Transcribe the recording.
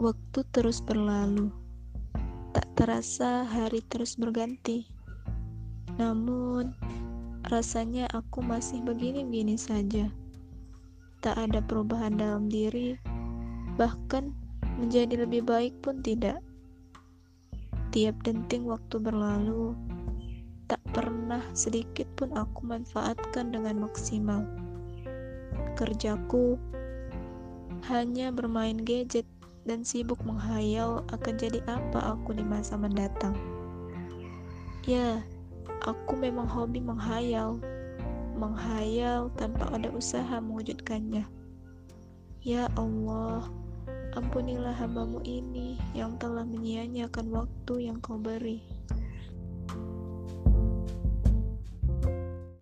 Waktu terus berlalu, tak terasa hari terus berganti. Namun, rasanya aku masih begini-begini saja. Tak ada perubahan dalam diri, bahkan menjadi lebih baik pun tidak. Tiap denting waktu berlalu, tak pernah sedikit pun aku manfaatkan dengan maksimal. Kerjaku hanya bermain gadget dan sibuk menghayal akan jadi apa aku di masa mendatang. Ya, aku memang hobi menghayal, menghayal tanpa ada usaha mewujudkannya. Ya Allah, ampunilah hambamu ini yang telah menyia-nyiakan waktu yang kau beri.